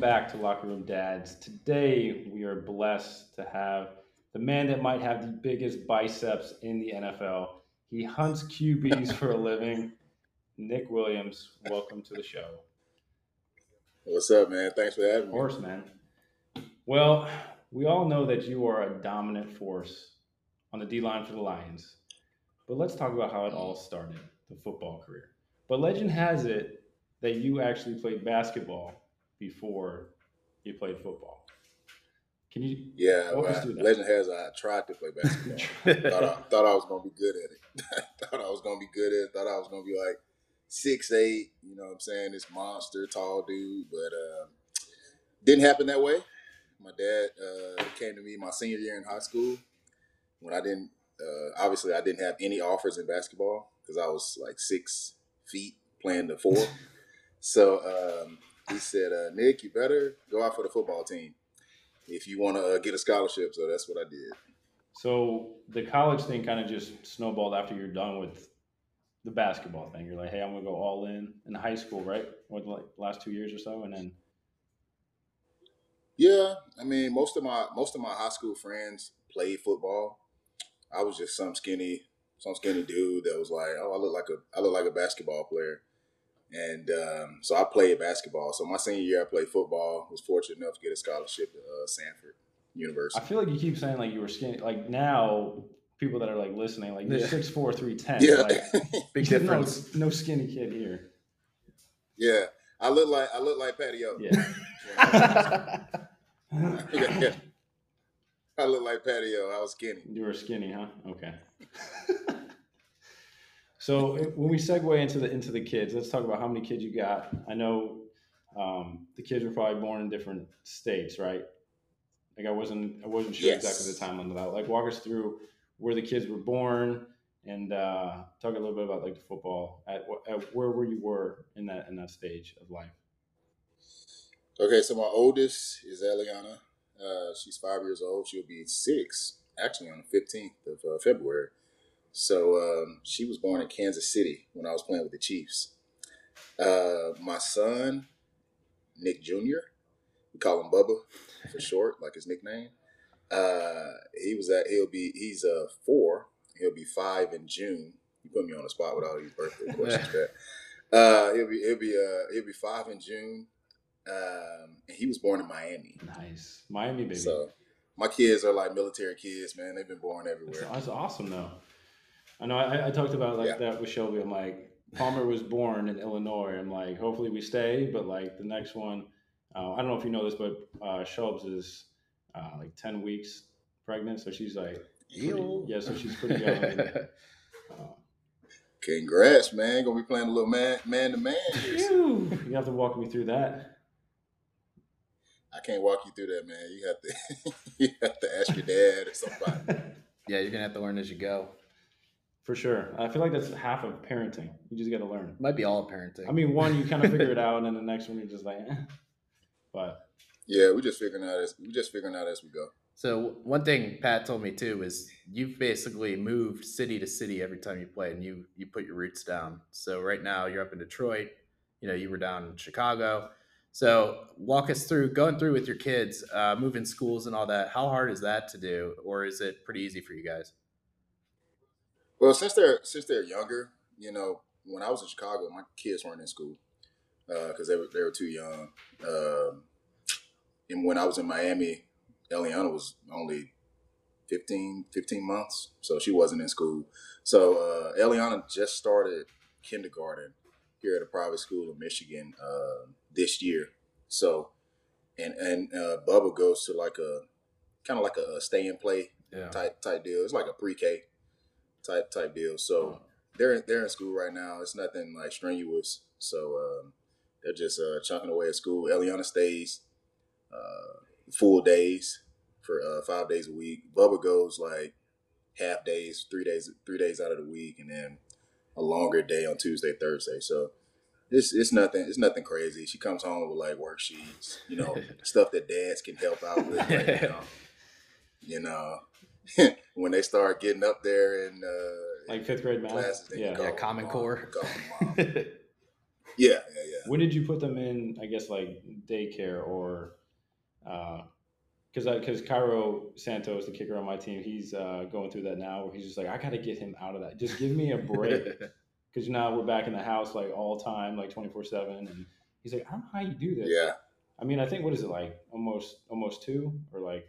back to Locker Room Dads. Today, we are blessed to have the man that might have the biggest biceps in the NFL. He hunts QBs for a living. Nick Williams, welcome to the show. What's up, man? Thanks for having me. Of course, man. Well, we all know that you are a dominant force on the D line for the Lions. But let's talk about how it all started, the football career. But legend has it that you actually played basketball before he played football. Can you? Yeah, walk us that? legend has I tried to play basketball. thought, I, thought I was gonna be good at it. thought I was gonna be good at it. Thought I was gonna be like six eight. You know what I'm saying? This monster, tall dude, but uh, didn't happen that way. My dad uh, came to me my senior year in high school when I didn't. Uh, obviously, I didn't have any offers in basketball because I was like six feet playing the four. so um, he said, uh, Nick, you better go out for the football team if you want to uh, get a scholarship. So that's what I did. So the college thing kind of just snowballed after you're done with the basketball thing. You're like, hey, I'm gonna go all in in high school, right? What like last two years or so, and then. Yeah, I mean, most of my most of my high school friends played football. I was just some skinny, some skinny dude that was like, oh, I look like a I look like a basketball player. And um, so I played basketball. So my senior year, I played football. Was fortunate enough to get a scholarship to uh, Samford University. I feel like you keep saying like you were skinny. Like now, people that are like listening, like you're six four, three ten. Yeah, like, big difference. No, no skinny kid here. Yeah, I look like I look like Patio. Yeah. yeah, yeah. I look like Patio. I was skinny. You were skinny, huh? Okay. So when we segue into the into the kids, let's talk about how many kids you got. I know um, the kids were probably born in different states, right? Like I wasn't I wasn't sure yes. exactly the timeline of that. Like walk us through where the kids were born and uh, talk a little bit about like the football at, at where where you were in that in that stage of life. Okay, so my oldest is Eliana. Uh, she's five years old. She'll be six actually on the fifteenth of uh, February. So um, she was born in Kansas City when I was playing with the Chiefs. Uh, my son, Nick Jr., we call him Bubba for short, like his nickname. Uh, he was at he'll be he's a uh, four. He'll be five in June. You put me on the spot with all these birthday questions, but uh, he'll be he'll be uh, he'll be five in June. Um, and he was born in Miami. Nice, Miami baby. So my kids are like military kids, man. They've been born everywhere. That's, that's awesome, though. I know I, I talked about like yeah. that with Shelby. I'm like, Palmer was born in Illinois. I'm like, hopefully we stay, but like the next one, uh, I don't know if you know this, but uh, Shelbs is uh, like 10 weeks pregnant. So she's like, pretty, yeah, so she's pretty young. And, uh, Congrats, man. Gonna be playing a little man man to man. You have to walk me through that. I can't walk you through that, man. You have to you have to ask your dad or somebody. yeah, you're gonna have to learn as you go. For sure. I feel like that's half of parenting. You just got to learn. Might be all parenting. I mean, one, you kind of figure it out, and then the next one, you're just like, eh. But. Yeah, we're just figuring out as we just figuring out as we go. So one thing Pat told me too is you've basically moved city to city every time you play, and you you put your roots down. So right now you're up in Detroit. You know, you were down in Chicago. So walk us through going through with your kids, uh, moving schools and all that. How hard is that to do, or is it pretty easy for you guys? Well, since they're since they're younger, you know, when I was in Chicago, my kids weren't in school because uh, they were they were too young. Um, and when I was in Miami, Eliana was only 15, 15 months, so she wasn't in school. So uh, Eliana just started kindergarten here at a private school in Michigan uh, this year. So, and and uh, Bubba goes to like a kind of like a stay and play yeah. type type deal. It's like a pre K type type deal. So they're they're in school right now. It's nothing like strenuous. So um, they're just uh, chunking away at school. Eliana stays uh, full days for uh, five days a week. Bubba goes like half days, three days, three days out of the week, and then a longer day on Tuesday, Thursday. So it's it's nothing it's nothing crazy. She comes home with like worksheets, you know, stuff that dads can help out with. Right now. You know, when they start getting up there in uh, like fifth grade math, classes, yeah, yeah, Common Core. yeah, Yeah, yeah, yeah. When did you put them in? I guess like daycare or, because uh, because Cairo Santos, the kicker on my team, he's uh, going through that now. Where he's just like, I got to get him out of that. Just give me a break. Because now we're back in the house like all time, like twenty four seven, and he's like, I don't know how you do this. Yeah. I mean, I think what is it like? Almost almost two or like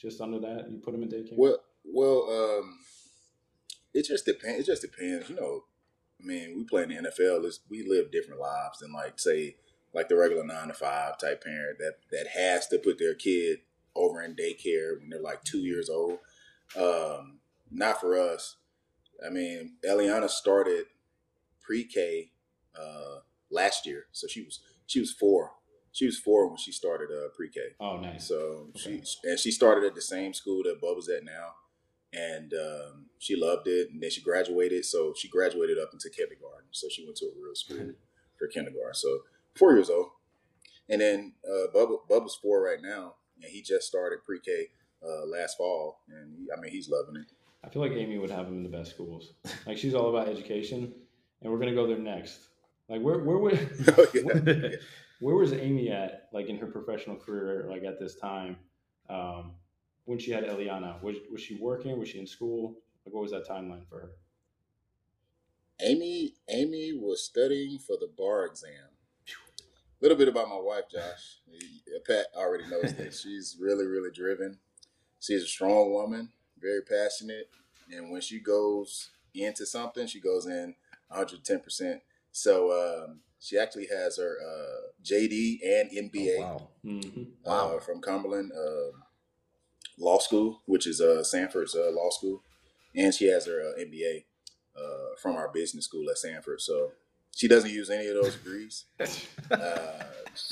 just under that? You put them in daycare. Well, well, um, it just depends. It just depends. You know, I mean, we play in the NFL. It's, we live different lives than like say like the regular nine to five type parent that that has to put their kid over in daycare when they're like two years old. Um, not for us. I mean, Eliana started pre-K uh, last year, so she was she was four. She was four when she started uh, pre-K. Oh, nice. So okay. she and she started at the same school that Bubba's at now and um, she loved it. And then she graduated, so she graduated up into kindergarten. So she went to a real school for kindergarten. So four years old, and then uh, Bubba Bubba's four right now, and he just started pre-K uh, last fall, and he, I mean he's loving it. I feel like Amy would have him in the best schools. Like she's all about education, and we're gonna go there next. Like where where would oh, yeah. where, where was Amy at like in her professional career like at this time? Um, when she had Eliana? Was was she working? Was she in school? Like, what was that timeline for her? Amy Amy was studying for the bar exam. A little bit about my wife, Josh. Pat already knows that she's really, really driven. She's a strong woman, very passionate, and when she goes into something, she goes in 110 percent. So um, she actually has her uh, JD and MBA oh, wow. Mm-hmm. Uh, from Cumberland. Uh, law school, which is uh, Samford's uh, law school, and she has her uh, MBA uh, from our business school at Samford. So she doesn't use any of those degrees. Uh,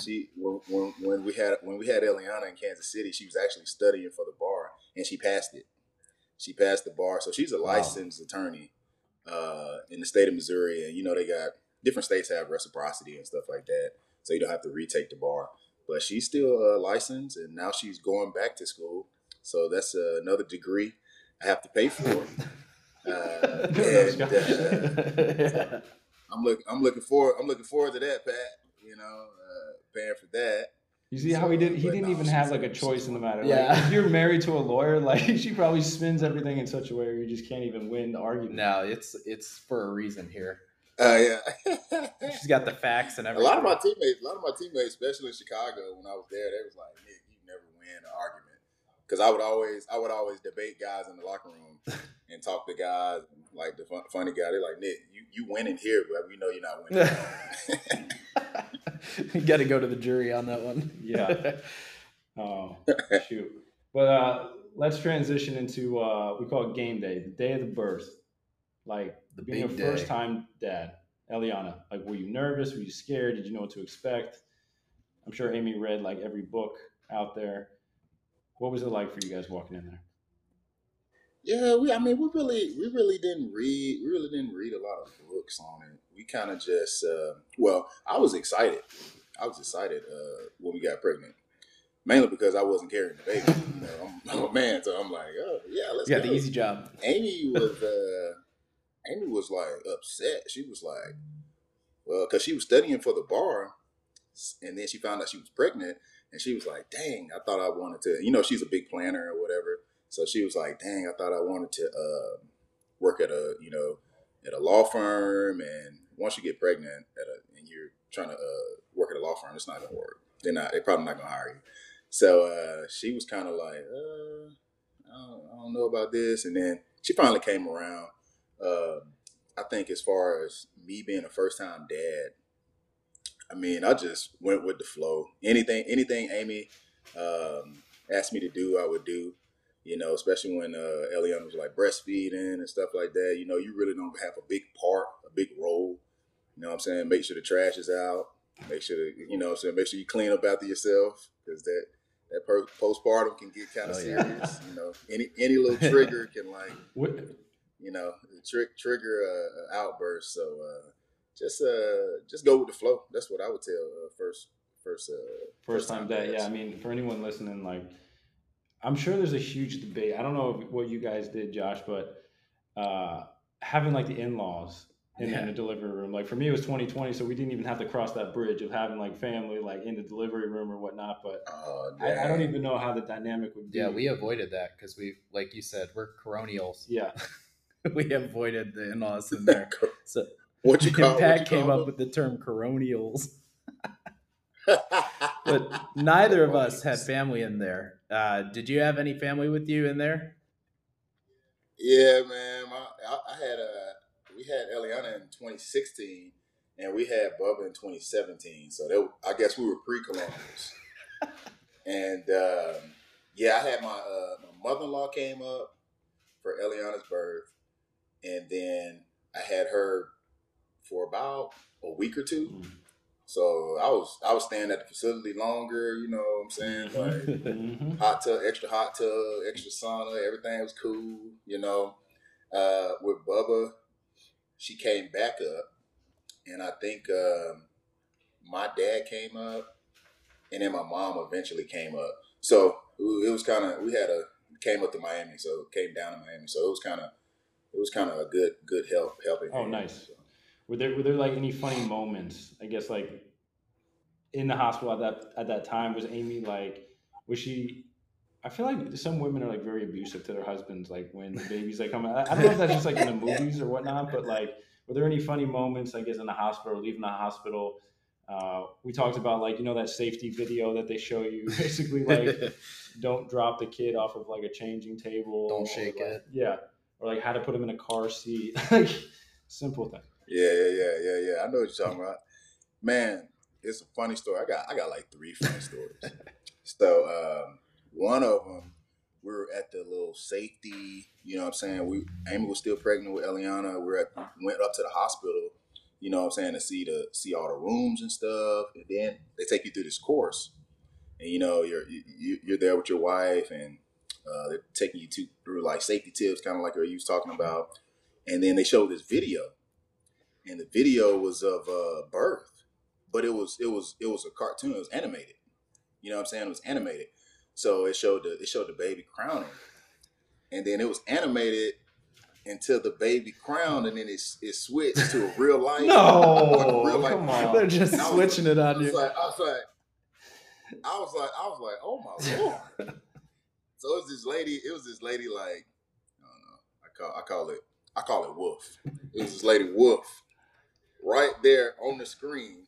she when, when, when, we had when we had Eliana in Kansas City, she was actually studying for the bar, and she passed it. She passed the bar, so she's a licensed wow. attorney uh, in the state of Missouri, and you know they got different states have reciprocity and stuff like that, so you don't have to retake the bar. But she's still licensed, and now she's going back to school so that's uh, another degree I have to pay for. Uh, and, uh, I'm looking. I'm looking forward. I'm looking forward to that, Pat. You know, uh, paying for that. You see so, how he did? He didn't no, even have like a choice in the matter. Yeah. Like, if you're married to a lawyer, like she probably spins everything in such a way where you just can't even win the argument. No, it's it's for a reason here. Uh, yeah. She's got the facts and everything. A lot of my teammates, a lot of my teammates, especially in Chicago, when I was there, they was like, "Nick, you never win an argument." because I would always I would always debate guys in the locker room and talk to guys like the fun, funny guy. They're like, Nick, you you winning here, but we know you're not winning. you got to go to the jury on that one. yeah. Oh shoot. But uh, let's transition into uh, we call it game day, the day of the birth, like the being a first time dad. Eliana, like, were you nervous? Were you scared? Did you know what to expect? I'm sure Amy read like every book out there. What was it like for you guys walking in there? Yeah, we. I mean, we really, we really didn't read. We really didn't read a lot of books on it. We kind of just. Uh, well, I was excited. I was excited uh, when we got pregnant, mainly because I wasn't carrying the baby. You know, I'm, I'm, a man, so I'm like, oh yeah, let's. You got go. the easy job. Amy was. Uh, Amy was like upset. She was like, well, because she was studying for the bar, and then she found out she was pregnant, and she was like, dang, I thought I wanted to, you know, she's a big planner or whatever. So she was like, dang, I thought I wanted to uh, work at a, you know, at a law firm. And once you get pregnant at a, and you're trying to uh, work at a law firm, it's not to work. They're not, they're probably not to hire you. So uh, she was kind of like, uh, I don't, I, don't, know about this. And then she finally came around. Um, I think as far as me being a first time dad, I mean, I just went with the flow. Anything, anything Amy um, asked me to do, I would do. You know, especially when uh, Eliana was like breastfeeding and stuff like that. You know, you really don't have a big part, a big role. You know what I'm saying? Make sure the trash is out. Make sure that, you know what I'm saying? Make sure you clean up after yourself because that that per- postpartum can get kind of oh, serious. Yeah. You know, any any little trigger can like, what? You know, trick trigger a, a outburst. So uh, just uh just go with the flow. That's what I would tell uh, first first uh first, first time dad. Yeah, I mean for anyone listening, like I'm sure there's a huge debate. I don't know what you guys did, Josh, but uh having like the in laws in, yeah. in the delivery room. Like for me, it was 2020, so we didn't even have to cross that bridge of having like family like in the delivery room or whatnot. But oh, I, I, don't even know how the dynamic would be. Yeah, we avoided that because we, like you said, we're coronials. Yeah, we avoided the in-laws in there. So what you call, Pat came up with the term coronials. but neither of us had family in there. Uh, did you have any family with you in there? Yeah, man. My, I, I, had a we had Eliana in 2016, and we had Bubba in 2017. So I guess we were pre-coronials. and um, yeah, I had my uh, my mother-in-law came up for Eliana's birth, and then I had her for about a week or 2 mm-hmm. So I was I was staying at the facility longer, you know what I'm saying? Mm-hmm. Like mm-hmm. hot tub, extra hot tub, extra sauna, everything was cool, you know. Uh, with Bubba, she came back up, and I think um, my dad came up, and then my mom eventually came up. So it was kind of we had a came up to Miami, so came down to Miami. So it was kind of it was kind of a good good help helping. Oh, nice. So. Were there were there like any funny moments? I guess like in the hospital at that at that time was Amy like was she? I feel like some women are like very abusive to their husbands, like when the baby's like coming. I don't know if that's just like in the movies or whatnot, but like, were there any funny moments? I guess in the hospital, or leaving the hospital. Uh, we talked about like you know that safety video that they show you, basically like don't drop the kid off of like a changing table. Don't shake like, it. Yeah, or like how to put him in a car seat. like simple thing. Yeah, yeah, yeah, yeah, yeah. I know what you're talking about. Man, it's a funny story. I got I got like three funny stories. So um, one of them, we were at the little safety. You know what I'm saying? We Amy was still pregnant with Eliana. We at, went up to the hospital. You know what I'm saying to see the see all the rooms and stuff, and then they take you through this course, and you know you're you, you're there with your wife, and uh, they're taking you to, through like safety tips, kind of like what you was talking about, and then they showed this video and the video was of uh, birth, but it was it was it was a cartoon. It was animated. You know what I'm saying? It was animated, so it showed the it showed the baby crowning, and then it was animated until the baby crowned, and then it, it switched to a real life. no, real life come on, they're just switching it on you. Like, I was like, I was like, I was like, oh my lord. So it was this lady. It was this lady like, I don't know. I call I call it I call it Wolf. It was this lady Wolf right there on the screen.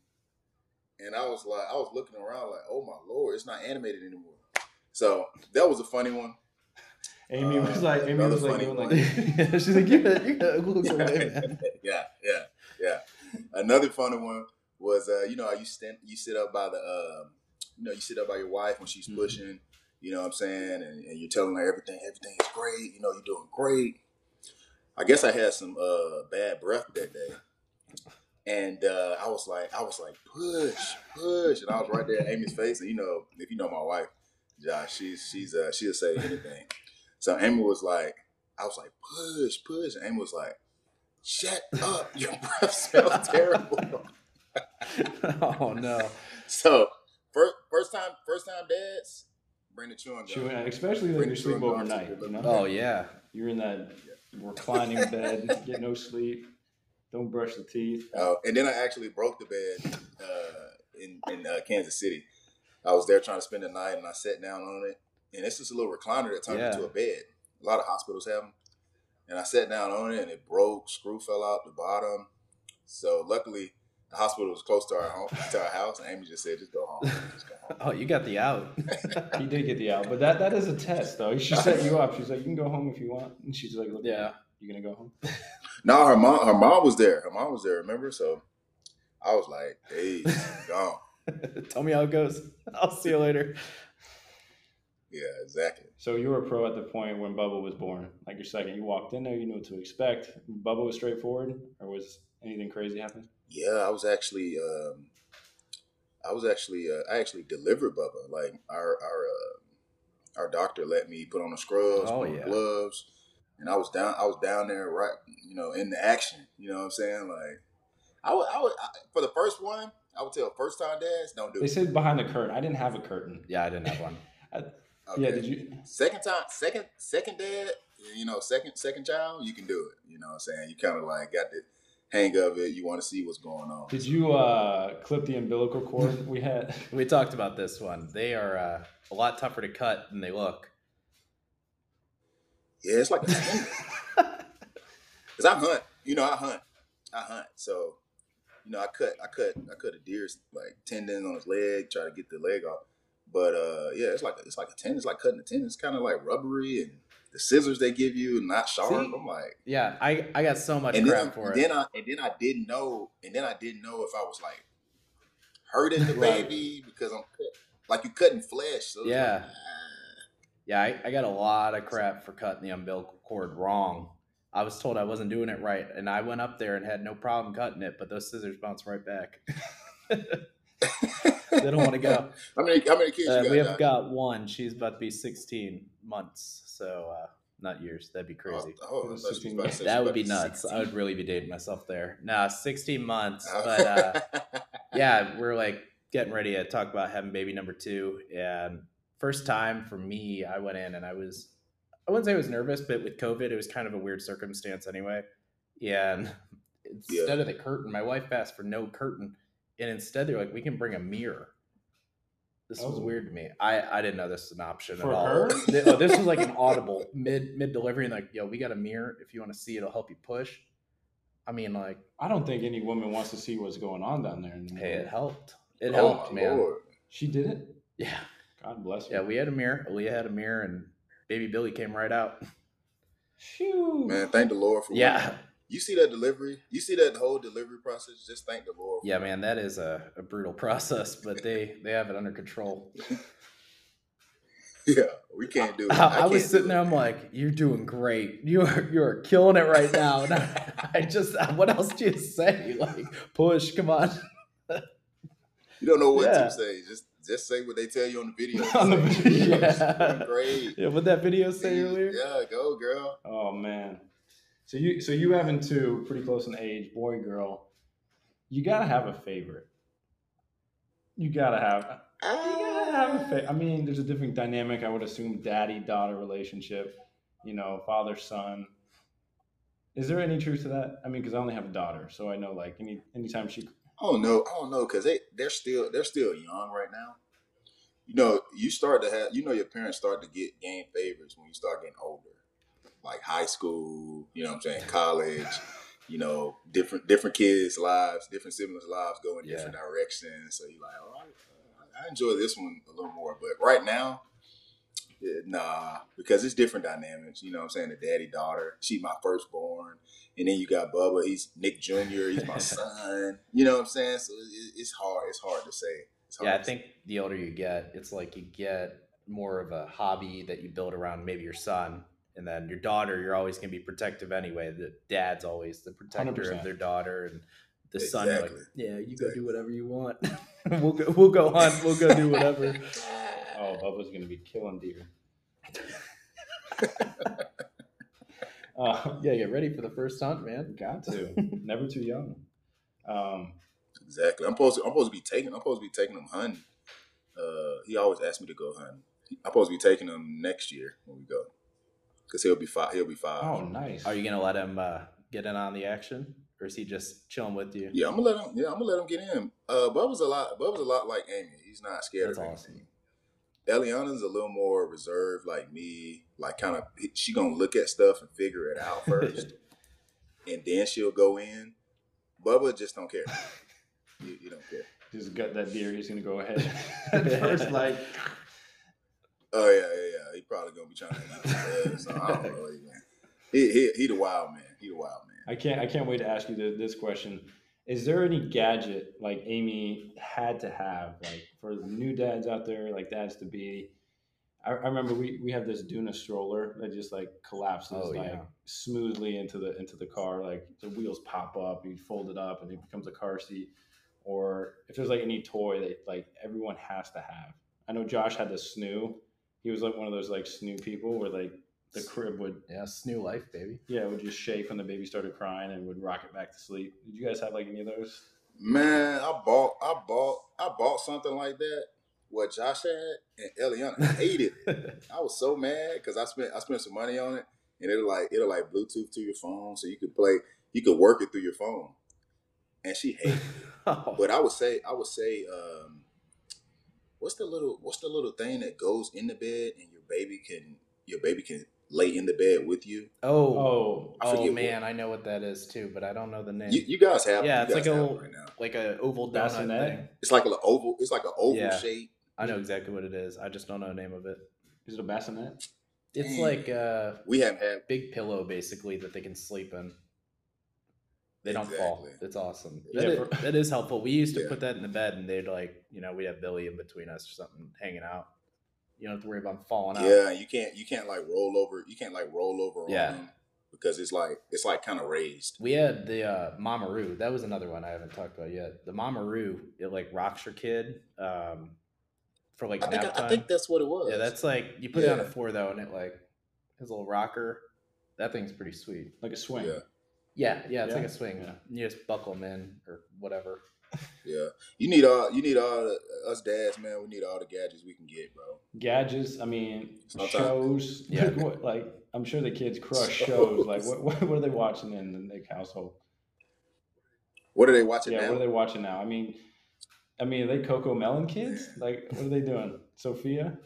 And I was like, I was looking around like, oh my lord, it's not animated anymore. So that was a funny one. Amy was uh, like, Amy was like, like she's like, you got, you got look away, man. yeah, yeah, yeah. Another funny one was, uh, you know, you stand, you sit up by the, uh, you know, you sit up by your wife when she's mm-hmm. pushing. You know what I'm saying? And, and, you're telling her everything, everything is great. You know, you're doing great. I guess I had some uh, bad breath that day. And uh, I was like, I was like, push, push, and I was right there at Amy's face. And you know, if you know my wife, Josh, she's she's uh, she'll say anything. So Amy was like, I was like, push, push, and Amy was like, shut up, your breath smells terrible. oh no! So first first time first time dads bring the chewing gum, chewing, especially when you sleep overnight. You know? Oh yeah, you're in that reclining bed, get no sleep. Don't brush the teeth. Oh, and then I actually broke the bed uh, in in uh, Kansas City. I was there trying to spend the night, and I sat down on it, and it's just a little recliner that turned yeah. into a bed. A lot of hospitals have them, and I sat down on it, and it broke. Screw fell out the bottom. So luckily, the hospital was close to our home, to our house, and Amy just said, "Just go home." Just go home. oh, you got the out. he did get the out, but that that is a test, though. She set you up. She's like, "You can go home if you want," and she's like, "Yeah, you gonna go home?" No, her mom, her mom was there. Her mom was there. Remember? So I was like, "Hey, gone." Tell me how it goes. I'll see you later. Yeah, exactly. So you were a pro at the point when Bubba was born. Like your second, you walked in there, you knew what to expect. Bubba was straightforward, or was anything crazy happening? Yeah, I was actually, um, I was actually, uh, I actually delivered Bubba. Like our our uh, our doctor let me put on the scrubs, oh, yeah. gloves and I was down. I was down there, right, you know, in the action. You know what I'm saying? Like, I would, I would, I, for the first one, I would tell first time dads don't do. It. They it. said behind the curtain. I didn't have a curtain. Yeah, I didn't have one. I, okay. Yeah, did you? Second time, second, second dad. You know, second, second child, you can do it. You know what I'm saying? You kind of like got to hang of it. You want to see what's going on. Did you uh, clip the umbilical cord we had? we talked about this one. They are uh, a lot tougher to cut than they look. Yeah, it's like a tendon. Cause I hunt, you know, I hunt, I hunt. So, you know, I cut, I cut, I cut a deer's like tendon on his leg, try to get the leg off. But uh, yeah, it's like it's like a tendon. It's like cutting a tendon. It's kind of like rubbery, and the scissors they give you not sharp. See? I'm like, yeah, I I got so much and crap then, for and it. Then I and then I didn't know, and then I didn't know if I was like hurting the right. baby because I'm like you cutting flesh. So yeah. Like, ah. Yeah, I, I got a lot of crap for cutting the umbilical cord wrong. I was told I wasn't doing it right, and I went up there and had no problem cutting it, but those scissors bounced right back. they don't want to go. How many how many kids? Uh, got, we have Doc? got one. She's about to be 16 months, so uh, not years. That'd be crazy. Oh, oh, I thought she was about to say that would be nuts. 16. I would really be dating myself there. Nah, 16 months, Oh. but uh, yeah, we're like getting ready to talk about having baby number two. And first time for me, I went in and I was, I wouldn't say I was nervous, but with COVID, it was kind of a weird circumstance anyway. And instead Yeah. of the curtain, my wife asked for no curtain. And instead, they're like, we can bring a mirror. This was Oh. weird to me. I, I didn't know this was an option For at all. her? Oh, this was like an audible mid mid delivery, and like, yo, we got a mirror. If you want to see, it'll help you push. I mean, like, I don't think any woman wants to see what's going on down there. In the hey, it helped. It Oh, helped, man. Lord. She did it. Yeah, God bless her. yeah. We had a mirror. Aaliyah had a mirror, and baby Billy came right out. Shoo. Man, thank the Lord for Yeah, women. You see that delivery? You see that whole delivery process? Just thank the Lord. yeah, man. That is a, a brutal process, but they they have it under control. Yeah, we can't do it. I, I can't was do sitting it. there. I'm like, "You're doing great. You are you are killing it right now." And I, I just, what else do you say? Like, push, come on. You don't know what Yeah. to say. Just just say what they tell you on the video. On the video. Yeah. great. Yeah, what that video say earlier? Yeah, go girl. Oh man. So you so you having two pretty close in age, boy girl. You gotta have a favorite. You gotta have. You gotta have a fa- I mean, there's a different dynamic. I would assume daddy daughter relationship. You know, father son. Is there any truth to that? I mean, because I only have a daughter, so I know like any anytime she. Oh, don't know. I don't know because they they're still they're still young right now. You know, you start to have you know your parents start to get gain favorites when you start getting older, like high school. You know what I'm saying? College. You know, different different kids' lives, different siblings' lives go in Yeah. different directions. So you're like, oh, uh, I, I enjoy this one a little more. But right now, yeah, nah, because it's different dynamics. You know what I'm saying? The daddy daughter, she's my firstborn. And then you got Bubba, he's Nick Jr., he's my son. You know what I'm saying? So it, it's hard. It's hard to say. Hard Yeah, I think the older you get, it's like you get more of a hobby that you build around maybe your son. And then your daughter, you're always going to be protective anyway. The dad's always the protector 100%. of their daughter, and the son, you're like, yeah, you go do whatever you want. we'll go, we'll go on, we'll go do whatever. Oh, Bubba's gonna be killing deer. uh, Yeah, get ready for the first hunt, man. got to. Never too young. Um, Exactly. I'm supposed to. I'm supposed to be taking. I'm supposed to be taking them hunting. Uh, he always asks me to go hunting. I'm supposed to be taking them next year when we go, because he'll be five. He'll be five. oh, nice. Are you gonna let him uh, get in on the action, or is he just chilling with you? Yeah, I'm gonna let him. Yeah, I'm gonna let him get in. Uh, Bubba's a lot. Bubba's a lot like Amy. He's not scared That's of awesome. anything. Eliana's a little more reserved, like me. Like kind of, she gonna look at stuff and figure it out first, and then she'll go in. Bubba just don't care. You, you don't care. Just got that deer. He's gonna go ahead at first, like Oh yeah, yeah, yeah. He probably gonna be trying to eat his so I don't know. He, he, he the wild man. He the wild man. I can't. I can't wait to ask you this, this question. Is there any gadget like Amy had to have, like for the new dads out there, like dads to be? I, I remember we, we have this Doona stroller that just like collapses Oh, like yeah. smoothly into the into the car. Like the wheels pop up, you fold it up, and it becomes a car seat. Or if there's like any toy that like everyone has to have. I know Josh had the snoo. He was like one of those like snoo people where like the crib would Yeah, it's new life, baby. yeah, it would just shake when the baby started crying and would rock it back to sleep. Did you guys have like any of those? Man, I bought, I bought, I bought something like that. What Josh had and Eliana hated it. I was so mad because I spent, I spent some money on it, and it'll like, it'll like Bluetooth to your phone, so you could play, you could work it through your phone. and she hated it. Oh. But I would say, I would say, um, what's the little, what's the little thing that goes in the bed and your baby can, your baby can lay in the bed with you. Oh, Oh, I oh forget man, I know what that is too, but I don't know the name. You, you guys have, Yeah, it's like a little- right now. like a oval donut Bassinet? thing. It's like an oval. It's like an oval Yeah. shape. I know exactly what it is. I just don't know the name of it. is it a bassinet? It's Dang. like a We haven't had. big pillow basically that they can sleep in. They don't fall. Exactly. It's awesome. Yeah, That, is, that is helpful. We used to Yeah. put that in the bed, and they'd like, you know, we'd have Billy in between us or something, hanging out. You don't have to worry about him falling out. Yeah, you can't. You can't like roll over. You can't like roll over Yeah. on them because it's like it's like kind of raised. We had the uh, Mamaroo. That was another one I haven't talked about yet. The Mamaroo, it like rocks your kid um, for like I think. nap I, time. I think that's what it was. yeah, that's like you put it on the Yeah. floor though, and it like his little rocker. That thing's pretty sweet. Like a swing. Yeah. Yeah, yeah, it's like a swing. Yeah. You just buckle them in or whatever. Yeah, you need all. You need all the, us dads, man. We need all the gadgets we can get, bro. Gadgets. I mean, Sometimes- shows. Yeah. Like, what, like I'm sure the kids crush Shows. shows. Like what, what? What are they watching in the Nick household? What are they watching Yeah. now? What are they watching now? I mean, I mean, are they CoComelon kids? Like, what are they doing? Sophia.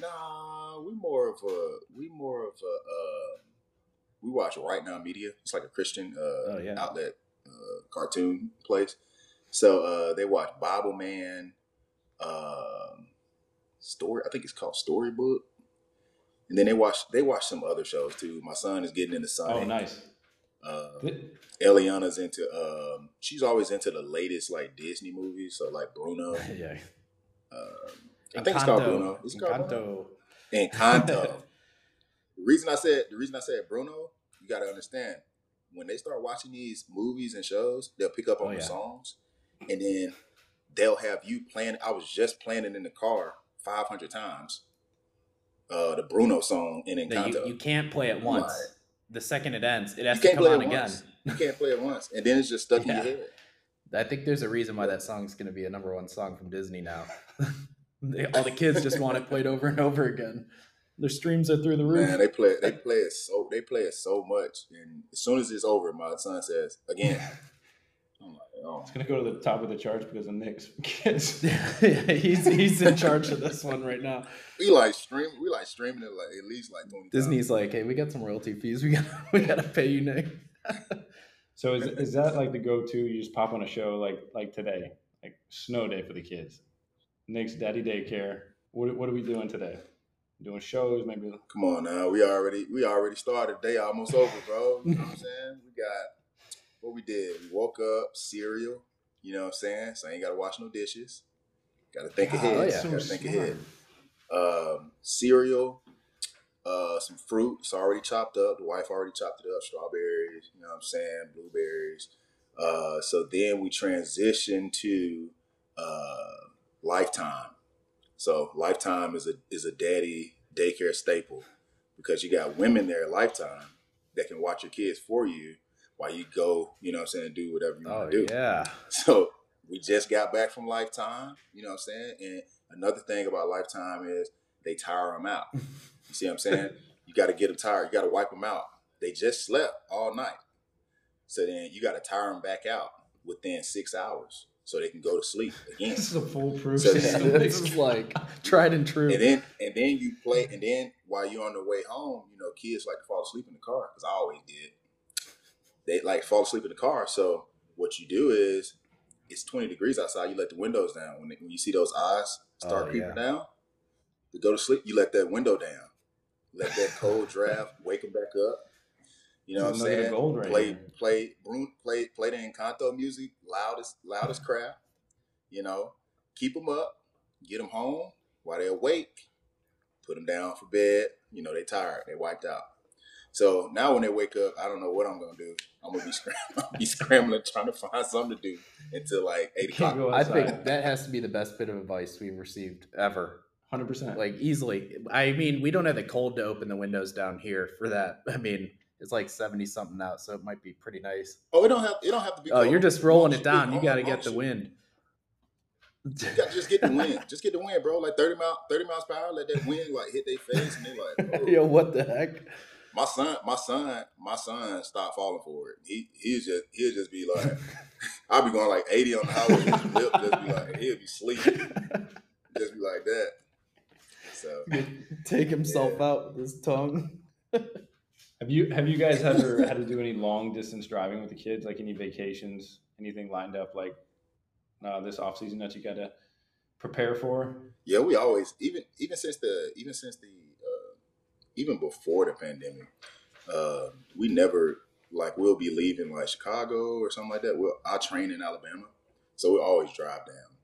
Nah, we more of a. We more of a. Uh, we watch Right Now Media. It's like a Christian uh, Oh, yeah. outlet uh, cartoon place. So uh, they watch Bibleman, um, story. I think it's called Storybook. And then they watch they watch some other shows too. My son is getting into Sonic. Oh, nice. Uh, Eliana's into um, she's always into the latest like Disney movies. So like Bruno. yeah. Um, I think it's called Bruno. It's called Encanto. Encanto. The reason I said the reason I said Bruno, you got to understand when they start watching these movies and shows, they'll pick up on Oh, the songs, and then they'll have you playing. I was just playing it in the car five hundred times. Uh, the Bruno song in Encanto. you, you can't play it once. Right. The second it ends, it has to come on again. once. You can't play it once, and then it's just stuck Yeah. in your head. I think there's a reason why that song's going to be a number one song from Disney now. All the kids just want it played over and over again. Their streams are through the roof. Man, they play they play it so they play it so much, and as soon as it's over, my son says again. I'm like, oh. It's gonna go to the top of the charts because of Nick's kids. yeah, he's he's in charge of this one right now. We like stream. We like streaming it like at least like twenty. Disney's like, hey, we got some royalty fees. We got we got to pay you, Nick. So is, is that like the go-to? You just pop on a show like like today, like snow day for the kids. Nick's daddy daycare. What what are we doing today? Doing shows, maybe. Come on now, we already we already started. Day almost over, bro. You know what I'm saying? We got what we did. We woke up, cereal. You know what I'm saying? So I ain't got to wash no dishes. Got to think God, ahead. Oh, yeah. so Got to think smart. ahead. Um, cereal, uh, some fruit. It's already chopped up. The wife already chopped it up. Strawberries. You know what I'm saying? Blueberries. Uh, so then we transition to uh, Lifetime. So Lifetime is a is a daddy daycare staple because you got women there at Lifetime that can watch your kids for you while you go, you know what I'm saying, do whatever you Oh want to do. yeah, So we just got back from Lifetime, you know what I'm saying? And another thing about Lifetime is they tire them out. You see what I'm saying? You got to get them tired. You got to wipe them out. They just slept all night. So then you got to tire them back out within six hours so they can go to sleep again. This is a foolproof So- system. this is like tried and true. And then and then you play and then while you're on the way home, you know, kids like to fall asleep in the car because I always did. They like fall asleep in the car. So what you do is it's 20 degrees outside. You let the windows down. When, when you see those eyes start Oh, creeping yeah. down, to go to sleep, you let that window down. Let that cold draft wake them back up. You know what I'm Nugget of saying? gold right play, here. play, Bruno, play, play the Encanto music, loudest, loudest crap. You know, keep them up, get them home while they're awake. Put them down for bed. You know, they tired, they wiped out. So now when they wake up, I don't know what I'm gonna do. I'm gonna be scrambling, be scrambling, trying to find something to do until like eight o'clock. I think that has to be the best bit of advice we've received ever. Hundred percent. Like easily. I mean, we don't have the cold to open the windows down here for that. I mean, it's like seventy something out, so it might be pretty nice. Oh, it don't have it don't have to be. Oh, cold. you're just rolling it down. You got to get the wind. You got to just get the wind. Just get the wind, bro. Like thirty mile, thirty miles per hour. Let that wind like hit their face, and they like, oh. Yo, what the heck? my son, my son, my son stopped falling for it. He he'll just he'll just be like, I'll be going like eighty on the highway. His lip just be like, he'll be sleeping. just be like that. So take himself yeah. out with his tongue. Have you have you guys ever had to do any long distance driving with the kids? Like any vacations, anything lined up like uh, this off season that you got to prepare for? Yeah, we always even even since the even since the uh, even before the pandemic, uh, we never like we'll be leaving like Chicago or something like that. We'll I train in Alabama, so we always drive down.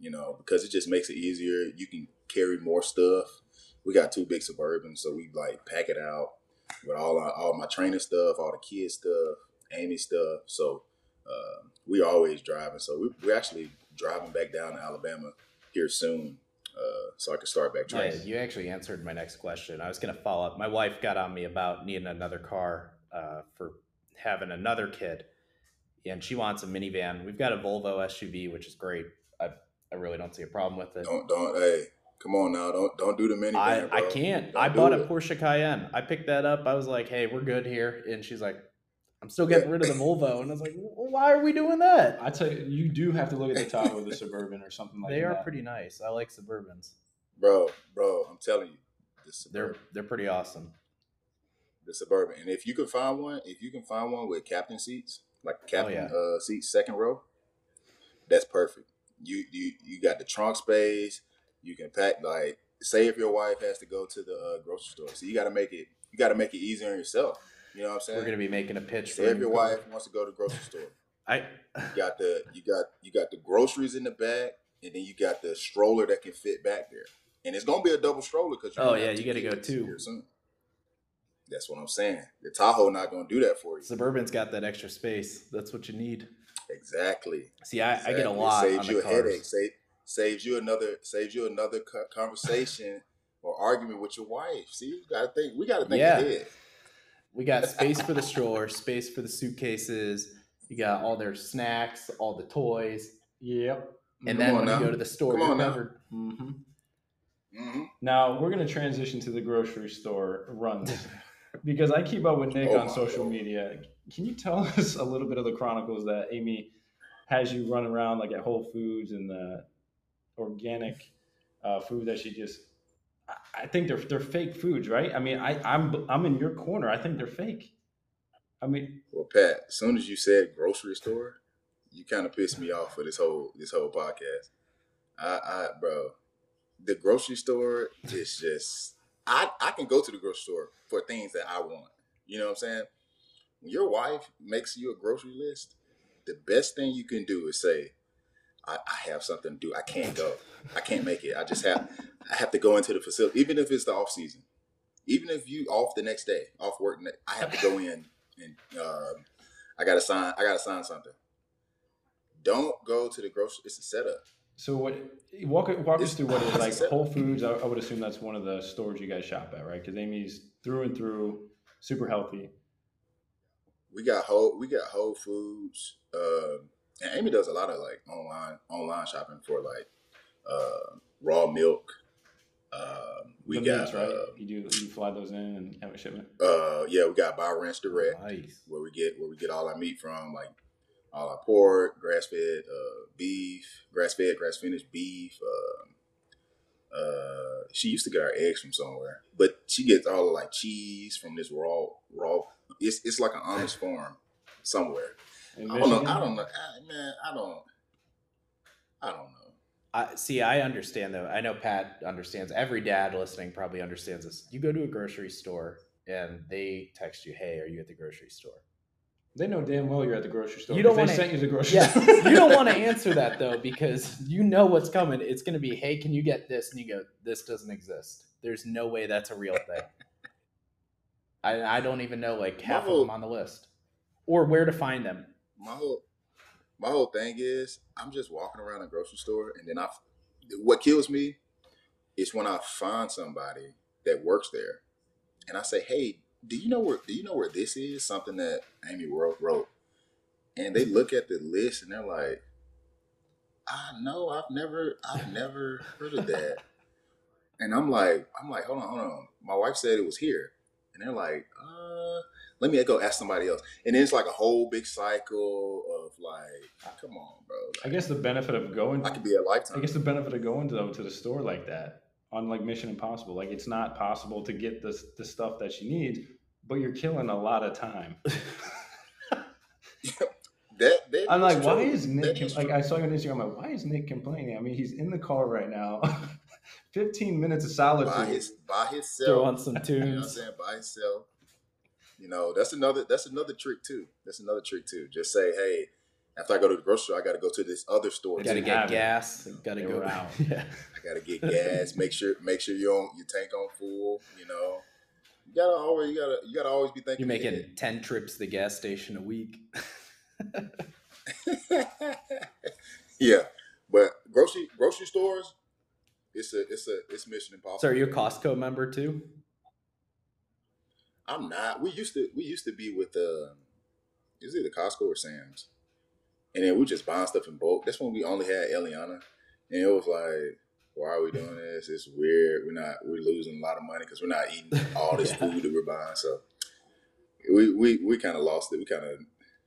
You know, because it just makes it easier. You can carry more stuff. We got two big suburbans, so we like pack it out with all our, all my training stuff, all the kids stuff, Amy stuff. So uh, we always driving. So we, we're actually driving back down to Alabama here soon, uh, so I can start back Yeah, training. you actually answered my next question. I was going to follow up. My wife got on me about needing another car uh, for having another kid, and she wants a minivan. We've got a Volvo SUV, which is great. I, I really don't see a problem with it. Don't don't hey, come on now, don't don't do the minivan. I, bro. I can't. Don't I do bought a. Porsche Cayenne. I picked that up. I was like, hey, we're good here. And she's like, I'm still getting rid of the Volvo. And I was like, well, why are we doing that? I tell you, you do have to look at the top of the Suburban or something like that. they that. are pretty nice. I like Suburbans. bro, bro. I'm telling you, the They're they're pretty awesome. the suburban, and if you can find one, if you can find one with captain seats, like captain yeah. uh, seats, second row, that's perfect. You you you got the trunk space. You can pack like say if your wife has to go to the uh, grocery store, so you got to make it you got to make it easier on yourself. You know what I'm saying? We're gonna be making a pitch say a if your wife wants to go to the grocery store, I you got the you got you got the groceries in the bag, and then you got the stroller that can fit back there, and it's gonna be a double stroller because Oh, yeah, you gotta go too. here soon. That's what I'm saying. The Tahoe not gonna do that for you. Suburban's got that extra space. That's what you need. Exactly. See, I, I get a Exactly. lot Saves on you the a cars. headache. Save, saves you another. Saves you another conversation or argument with your wife. See, you gotta think. We gotta think Yeah. ahead. We got space for the stroller, space for the suitcases. You got all their snacks, all the toys, Yep. and Come then on when now. you go to the store, Come you're on now. covered. hmm hmm Now we're going to transition to the grocery store runs because I keep up with Nick Oh on social Lord. media. Can you tell us a little bit of the chronicles that Amy has you run around like at Whole Foods and the organic uh, food that she just? I- think they're they're fake foods, right? I mean, I I'm I'm in your corner. I think they're fake. I mean, Well, Pat, as soon as you said grocery store, you kind of pissed me off for this whole this whole podcast. I, I, bro, the grocery store is just. I I can go to the grocery store for things that I want. You know what I'm saying? When your wife makes you a grocery list, the best thing you can do is say, I, I have something to do. I can't go. I can't make it. I just have I have to go into the facility, even if it's the off season. Even if you off the next day, off work, I have to go in and um, I gotta sign. I gotta sign something. Don't go to the grocery. It's a setup. so what? Walk walk us through what it is like. Whole Foods. I, I would assume that's one of the stores you guys shop at, right? Because Amy's through and through super healthy. We got whole. We got Whole Foods. Um, and Amy does a lot of like online online shopping for like uh, raw milk. Um, we the got meats, right? uh, you do you fly those in and have a shipment. uh, yeah, we got Buy Ranch Direct. Nice. where we get where we get all our meat from, like all our pork, grass fed uh, beef, grass fed, grass finished beef. Um, uh, she used to get our eggs from somewhere, but she gets all the like cheese from this raw raw. It's it's like an Amish farm somewhere. In I don't know. I don't know. I, man, I don't. I don't know. I see. I understand though. I know Pat understands. Every dad listening probably understands this. You go to a grocery store and they text you, "Hey, are you at the grocery store?" They know damn well you're at the grocery store. You don't wanna- they sent you to the grocery Yeah, store. you don't want to answer that though because you know what's coming. It's going to be, "Hey, can you get this?" And you go, "This doesn't exist. There's no way that's a real thing." I I don't even know like half of them on the list or where to find them. My whole my whole thing is I'm just walking around a grocery store and then I what kills me is when I find somebody that works there and I say, "Hey, do you know where do you know where this is?" Something that Amy wrote wrote. And they look at the list and they're like, "I know, I've never I've never heard of that." and I'm like, I'm like, "Hold on, hold on. My wife said it was here." and they're like, uh, let me go ask somebody else. And then it's like a whole big cycle of like, ah, come on, bro. Like, I guess the benefit of going, I could be a lifetime. I guess the benefit of going to though to the store like that on like Mission Impossible, like it's not possible to get this the stuff that she needs, but you're killing a lot of time. that, that I'm like, why true. is Nick com- is like? true. I saw you on Instagram. I'm like, why is Nick complaining? I mean, he's in the car right now. 15 minutes of solitude. by his by himself. Throw on some You know what I'm tunes. saying? By himself. You know, that's another that's another trick too. That's another trick too. Just say, hey, after I go to the grocery store, I gotta go to this other store. You Got to get have it. gas. Got to go out. Yeah. I gotta get gas. make sure make sure you on your tank on full. You know, you gotta always you gotta you gotta always be thinking. You're making ahead. ten trips to the gas station a week. yeah, but grocery grocery stores, it's a it's a it's Mission Impossible. So are you a Costco member too? I'm not. We used to we used to be with uh, is it the Costco or Sam's, and then we just buying stuff in bulk. That's when we only had Eliana, and it was like, why are we doing this? It's weird. We're not. We're losing a lot of money because we're not eating all this Yeah. food that we're buying. So we we we kind of lost it. We kind of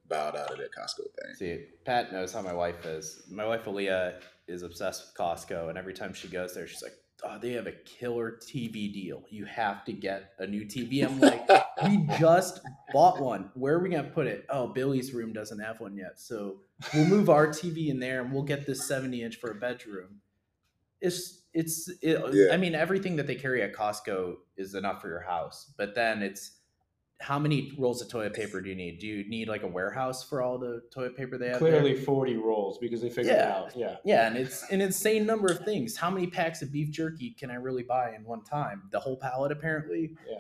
bowed out of that Costco thing. See, Pat knows how my wife is. My wife Aaliyah is obsessed with Costco, and every time she goes there, she's like, "Oh, they have a killer TV deal. You have to get a new TV." I'm like, "We just bought one. Where are we gonna put it? Oh, Billy's room doesn't have one yet, so we'll move our TV in there, and we'll get this 70 inch for a bedroom." It's it's it, Yeah. I mean everything that they carry at Costco is enough for your house, but then it's how many rolls of toilet paper do you need? Do you need like a warehouse for all the toilet paper they have? there? Clearly 40 rolls because they figured it Yeah. out. Yeah. Yeah, and it's an insane number of things. How many packs of beef jerky can I really buy in one time? The whole pallet, apparently. Yeah.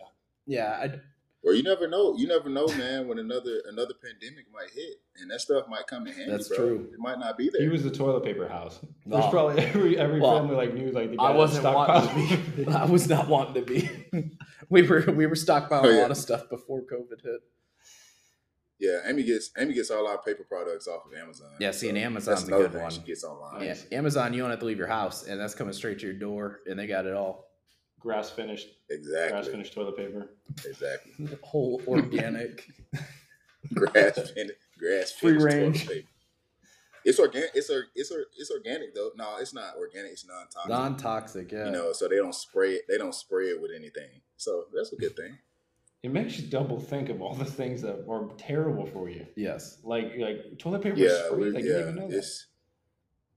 Yeah, I, Well, you never know. You never know, man. When another another pandemic might hit, and that stuff might come in handy. That's bro. true. It might not be there. He was the toilet paper house. There's Oh. probably every every Well, family like knew like the I guy wasn't stockpiled wanting to be. I was not wanting to be. we were we were stockpiling Oh, a lot of stuff before COVID hit. Yeah, Amy gets Amy gets all our paper products off of Amazon. Yeah, see, and Amazon's that's a good one. She gets online. Yeah, Amazon, you don't have to leave your house, and that's coming straight to your door, and they got it all. grass finished exactly. grass finished toilet paper. Exactly. Whole organic. Grass finished. Grass finished toilet paper. It's organic. It's or it's or it's organic though. No, it's not organic. It's non-toxic. Non-toxic, yeah. You know, so they don't spray it. They don't spray it with anything. So that's a good thing. It makes you double think of all the things that are terrible for you. yes. Like like toilet paper Yeah, spray. we, Like you didn't even know that.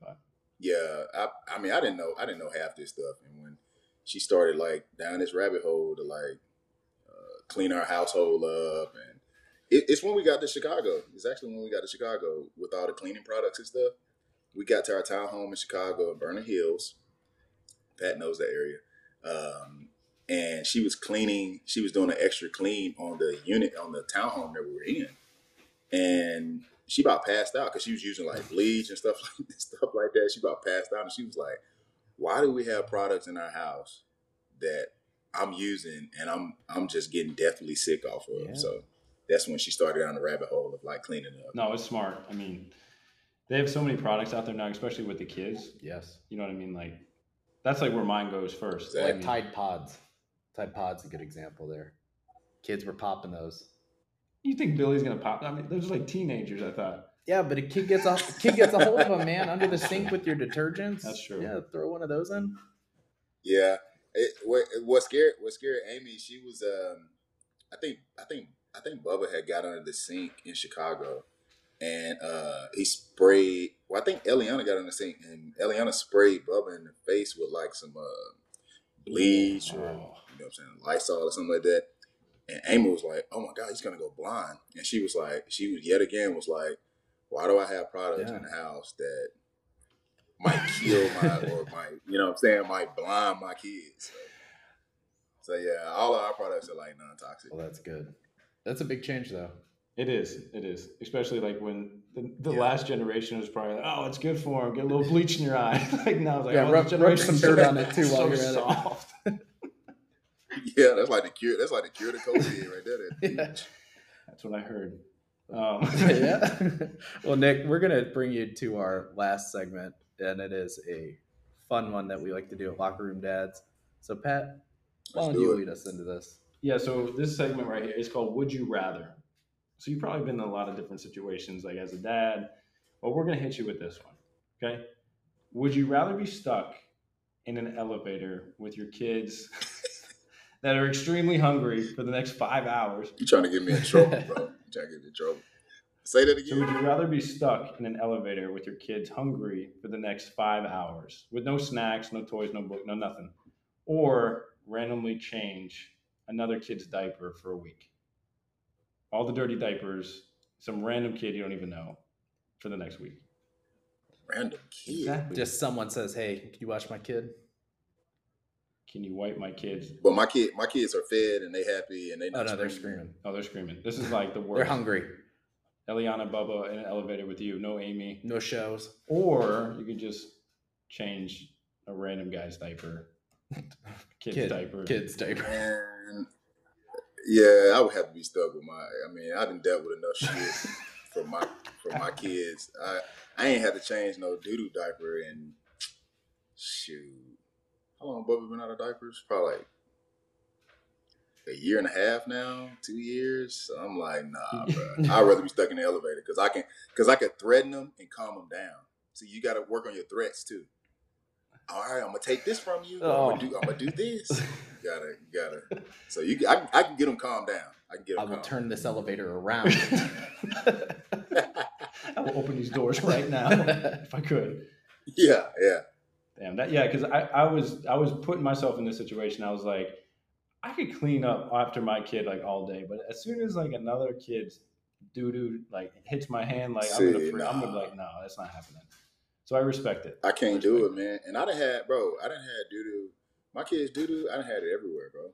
But- yeah. I I mean, I didn't know. I didn't know half this stuff, and when she started like down this rabbit hole to like uh, clean our household up, and it, it's when we got to Chicago. It's actually when we got to Chicago with all the cleaning products and stuff. We got to our town home in Chicago in Vernon Hills. Pat knows that area. Um, and she was cleaning. She was doing an extra clean on the unit on the townhome that we were in, and she about passed out because she was using like bleach and stuff like stuff like that. She about passed out, and she was like, "Why do we have products in our house that I'm using and I'm I'm just getting deathly sick off of?" Yeah. So that's when she started down the rabbit hole of like cleaning up. No, it's smart. I mean, they have so many products out there now, especially with the kids. Yes. You know what I mean? Like that's like where mine goes first. Exactly. Like Tide Pods. Tide Pods a good example there. Kids were popping those. you think Billy's gonna pop? Them? I mean, there's like teenagers. I thought. Yeah, but a kid gets a kid gets a hold of them, man, under the sink with your detergents. That's true. Yeah, throw one of those in. Yeah. It, what what scared what scared Amy? She was um, I think I think I think Bubba had got under the sink in Chicago, and uh, he sprayed. Well, I think Eliana got in the sink, and Eliana sprayed Bubba in the face with like some uh, bleach or Oh. You know what I'm saying Lysol or something like that. And Amy was like, "Oh my God, he's gonna go blind." And she was like, she was yet again was like, "Why do I have products Yeah. in the house that might kill my or might you know what I'm saying might blind my kids?" So, so yeah, all of our products are like non-toxic. Well, that's good. That's a big change, though. It is. It is. Especially like when the, the Yeah. last generation was probably like, oh, it's good for him. Get a little bleach in your eye. like now it's like, Yeah, oh, rub- this rub generation's some dirt on it, too, so while you're at it. soft. Yeah, that's like the cure. That's like the cure to COVID right there. that Yeah. That's what I heard. Um, yeah. well, Nick, we're gonna bring you to our last segment, and it is a fun one that we like to do at Locker Room Dads. So, Pat, why Let's don't do you it. lead us into this? Yeah, so this segment right here is called Would You Rather. So you've probably been in a lot of different situations, like as a dad, but we're gonna hit you with this one. Okay. Would you rather be stuck in an elevator with your kids that are extremely hungry for the next five hours? You trying to get me in trouble, bro? You trying to get me in trouble? Say that again. So would you rather be stuck in an elevator with your kids hungry for the next five hours with no snacks, no toys, no book, no nothing, or randomly change another kid's diaper for a week? All the dirty diapers, some random kid you don't even know for the next week. Random kid. Exactly. Just someone says, "Hey, can you watch my kid?" Can you wipe my kids? But my kid, my kids are fed and they happy and they. Oh not no, they're screaming. Oh, they're screaming. This is like the worst. They're hungry. Eliana, Bubba in an elevator with you, no Amy. No shows. Or you could just change a random guy's diaper, kid's Kid, diaper. Kids diaper. And yeah, I would have to be stuck with my. I mean, I done dealt with enough shit for my for my kids. I I ain't had to change no doo doo diaper and shoot. How long Bubba been out of diapers? Probably like a year and a half now, two years. So I'm like, nah, bro. I'd rather be stuck in the elevator because I can because I can threaten them and calm them down. So you got to work on your threats too. All right, I'm gonna take this from you. I'm, Oh. gonna do, I'm gonna do this. You gotta, you gotta. So you, I, I can get them calmed down. I can get them. I will calm. turn this elevator around. I will open these doors right now if I could. yeah, yeah. Damn that, yeah. Because I, I was, I was putting myself in this situation. I was like, I could clean up after my kid like all day, but as soon as like another kid's doo doo like hits my hand, like I'm gonna, See, free, I'm gonna be like, no, that's not happening. So I respect it. I can't do it, man. And I done had, bro. I done had doo doo. My kids doo doo. I done had it everywhere, bro.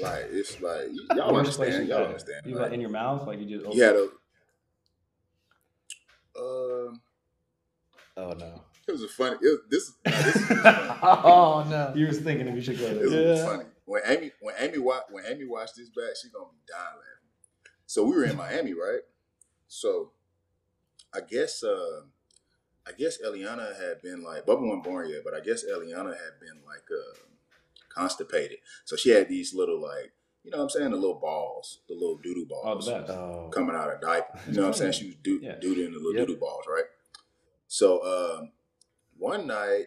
Like it's like y'all understand. Y'all understand. You like, like in your mouth, like you just. you had a. Um, oh no. It was a funny. It was, this, nah, this is funny. oh no. You was thinking if you should go It there. was Yeah. funny when Amy when Amy watched when Amy watched this back, she gonna be dying laughing. So we were in Miami, right? So I guess uh I guess Eliana had been like Bubba wasn't born yet, but I guess Eliana had been like uh constipated. So she had these little like you know what I'm saying, the little balls, the little doodoo Oh, balls the best. Oh. coming out of diaper. You know what I'm saying? She was do- Yeah. doodling the little Yep. doodoo balls, right? So um, one night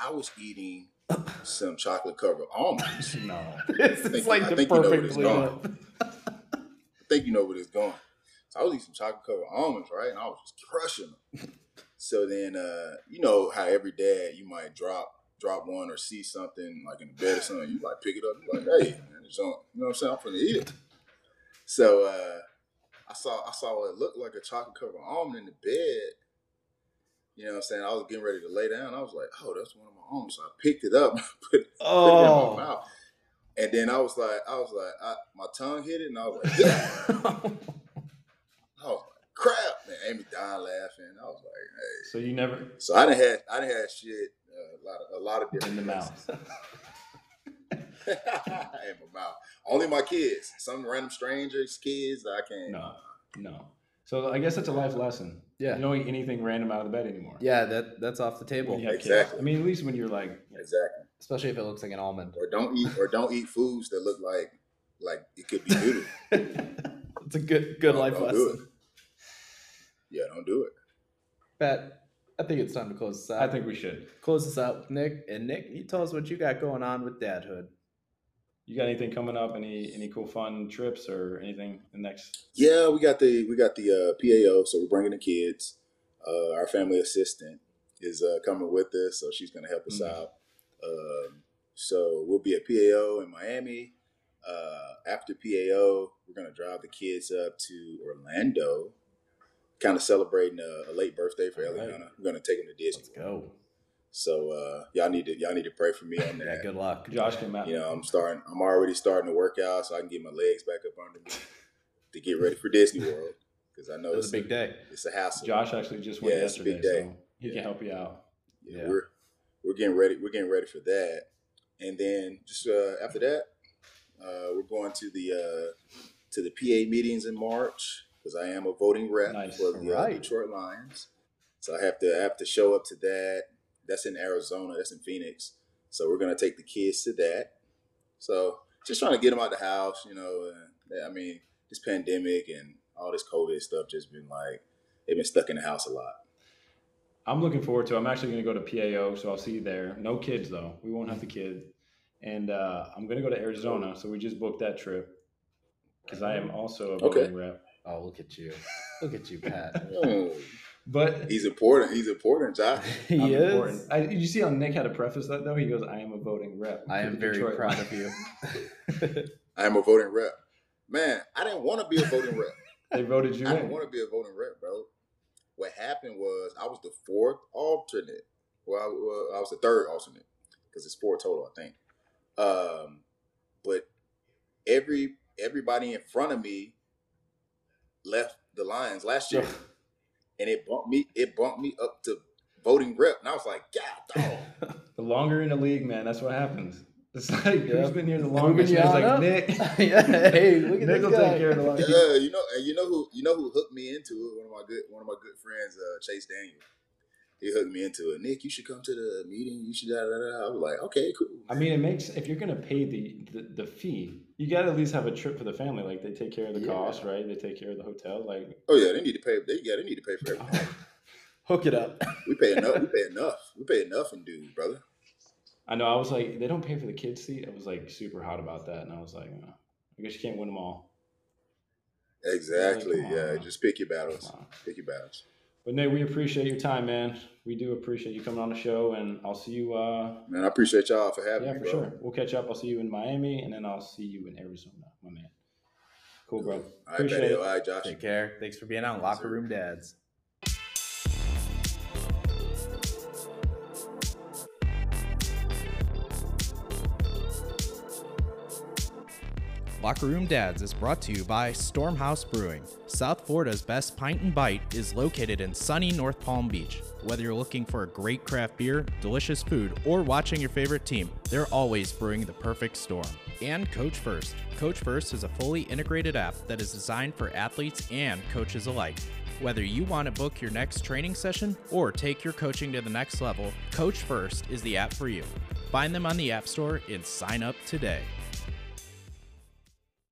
I was eating some chocolate covered almonds. No. This think- is like I the think you know where perfect going. I think you know where this going. So I was eating some chocolate covered almonds, right? And I was just crushing them. So then, uh, you know how every dad you might drop drop one or see something like in the bed or something, you like pick it up, you like, hey, man, it's on. You know what I'm saying? I'm gonna eat it. So uh, I saw I saw what looked like a chocolate covered almond in the bed. You know what I'm saying? I was getting ready to lay down. I was like, oh, that's one of my almonds. So I picked it up, put, put it in my Oh. mouth. And then I was like, I was like, I, my tongue hit it, and I was like, yeah. I was like, crap, man. Amy died laughing. I was like, hey. So you never So I didn't have I didn't have shit uh, a lot of, a lot of different in the places. mouth. in my mouth. Only my kids. Some random strangers' kids. I can't. No, no. So I guess that's a life lesson. Yeah. You don't eat anything random out of the bed anymore. Yeah, that that's off the table. you have kids. Exactly. I mean, at least when you're like, Exactly. Especially if it looks like an almond. Or don't eat, or don't eat foods that look like, like it could be noodle. it's a good good Don't- life don't do lesson. yeah, don't do it. Pat, I think it's time to close this out. I think we should. close this out with Nick. And Nick, you tell us what you got going on with dadhood. You got anything coming up? Any any cool fun trips or anything the next? Yeah, we got the we got the uh, PAO, so we're bringing the kids. Uh, our family assistant is uh, coming with us, so she's going to help us Mhm. out. Um, so we'll be at PAO in Miami. Uh, after PAO, we're going to drive the kids up to Orlando, kind of celebrating a, a late birthday for All right. Eliana. We're going to take them to Disney. Let's go. So uh, y'all need to y'all need to pray for me on that. Yeah, good luck. Josh came out. You know, I'm starting. I'm already starting to work out so I can get my legs back up under me to get ready for Disney World because I know it's a big day. It's a hassle. Josh actually just went Yeah, it's a big day. so he can help you out. Yeah, Yeah. we're we're getting ready. We're getting ready for that, and then just uh, after that, uh, we're going to the uh, to the PA meetings in March because I am a voting rep Nice. for the uh, Alright. Detroit Lions. So I have to I have to show up to that. That's in Arizona. That's in Phoenix. So we're gonna take the kids to that. So just trying to get them out of the house. You know, and, I mean, this pandemic and all this COVID stuff just been like they've been stuck in the house a lot. I'm looking forward to. I'm actually going to go to PAO, so I'll see you there. No kids though. We won't have the kids. and uh, I'm going to go to Arizona. So we just booked that trip because I am also a voting Okay. rep. Oh, look at you. Look at you, Pat. But He's important. He's important, Josh. he I'm is. important. I, did you see how Nick had to preface that though? He goes, "I am a voting rep." I am very Detroit proud of you. I am a voting rep. Man, I didn't want to be a voting rep. They voted you I didn't want to be a voting rep, bro. What happened was I was the fourth alternate. Well, I, well, I was the third alternate because it's four total, I think. Um, but every everybody in front of me left the Lions last year, and it bumped me. It bumped me up to voting rep, and I was like, God, dog. the longer in the league, man, that's what happens. It's like who's Yep. been here the Moving longest? It's like up. Nick. yeah, hey, look at Nick this will guy. take care of the longest. Yeah, you know, and you know who you know who hooked me into it. One of my good one of my good friends, uh, Chase Daniel. He hooked me into it. Nick, you should come to the meeting. You should da da da. I was like, okay, cool. I mean, it makes if you're gonna pay the, the the fee, you got to at least have a trip for the family. Like they take care of the Yeah. cost, right? They take care of the hotel. Like Oh yeah, they need to pay. They yeah, they need to pay for everything. Hook it up. We pay enough. We pay enough. We pay enough in dues, brother. I know. I was like, they don't pay for the kids' seat. I was like super hot about that, and I was like, uh, I guess you can't win them all. Exactly. Come Yeah, on. just pick your battles. Pick your battles. But Nate, we appreciate your time, man. We do appreciate you coming on the show, and I'll see you. uh Man, I appreciate y'all for having Yeah, me, for bro. sure. We'll catch up. I'll see you in Miami, and then I'll see you in Arizona, my man. Cool, bro. All right, Appreciate Patty. it. All right, Josh. Take care. Thanks for being on Locker Room Dads. Locker Room Dads is brought to you by Stormhouse Brewing. South Florida's best pint and bite is located in sunny North Palm Beach. Whether you're looking for a great craft beer, delicious food, or watching your favorite team, they're always brewing the perfect storm. And Coach First. Coach First is a fully integrated app that is designed for athletes and coaches alike. Whether you want to book your next training session or take your coaching to the next level, Coach First is the app for you. Find them on the App Store and sign up today.